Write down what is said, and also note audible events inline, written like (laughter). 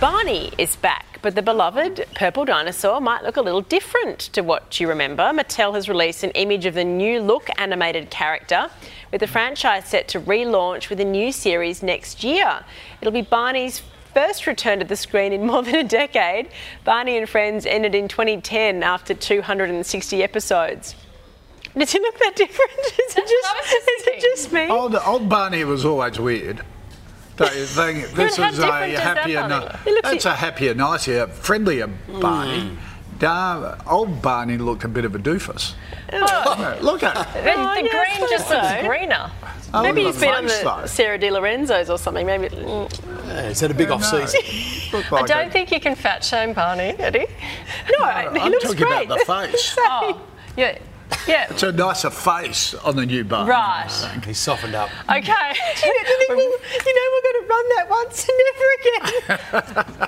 Barney is back, but the beloved purple dinosaur might look a little different to what you remember. Mattel has released an image of the new look animated character, with the franchise set to relaunch with a new series next year. It'll be Barney's first return to the screen in (laughs) more than a decade. Barney and Friends ended in 2010 after 260 episodes. Does it look that different? (laughs) Is it just, is it just me? Old, old Barney was always weird. Don't you think? This how is different a does happier, Barney ni- look? He it's a happier, nicer, friendlier Barney. Da- old Barney looked a bit of a doofus. Look at it. The, Oh, the yeah, green just looks so. greener. Oh, Maybe he's been on the though. Sarah Di Lorenzo's or something. Maybe. mm. Yeah, is that a big off season? Look I don't a- think you can fat shame Barney, Eddie. (laughs) No, he I'm looks talking great. about the face. (laughs) Oh, yeah, yeah. It's a nicer face on the new Barney. Right. He's softened up. Okay. (laughs) you know, we're run that once and never again. (laughs)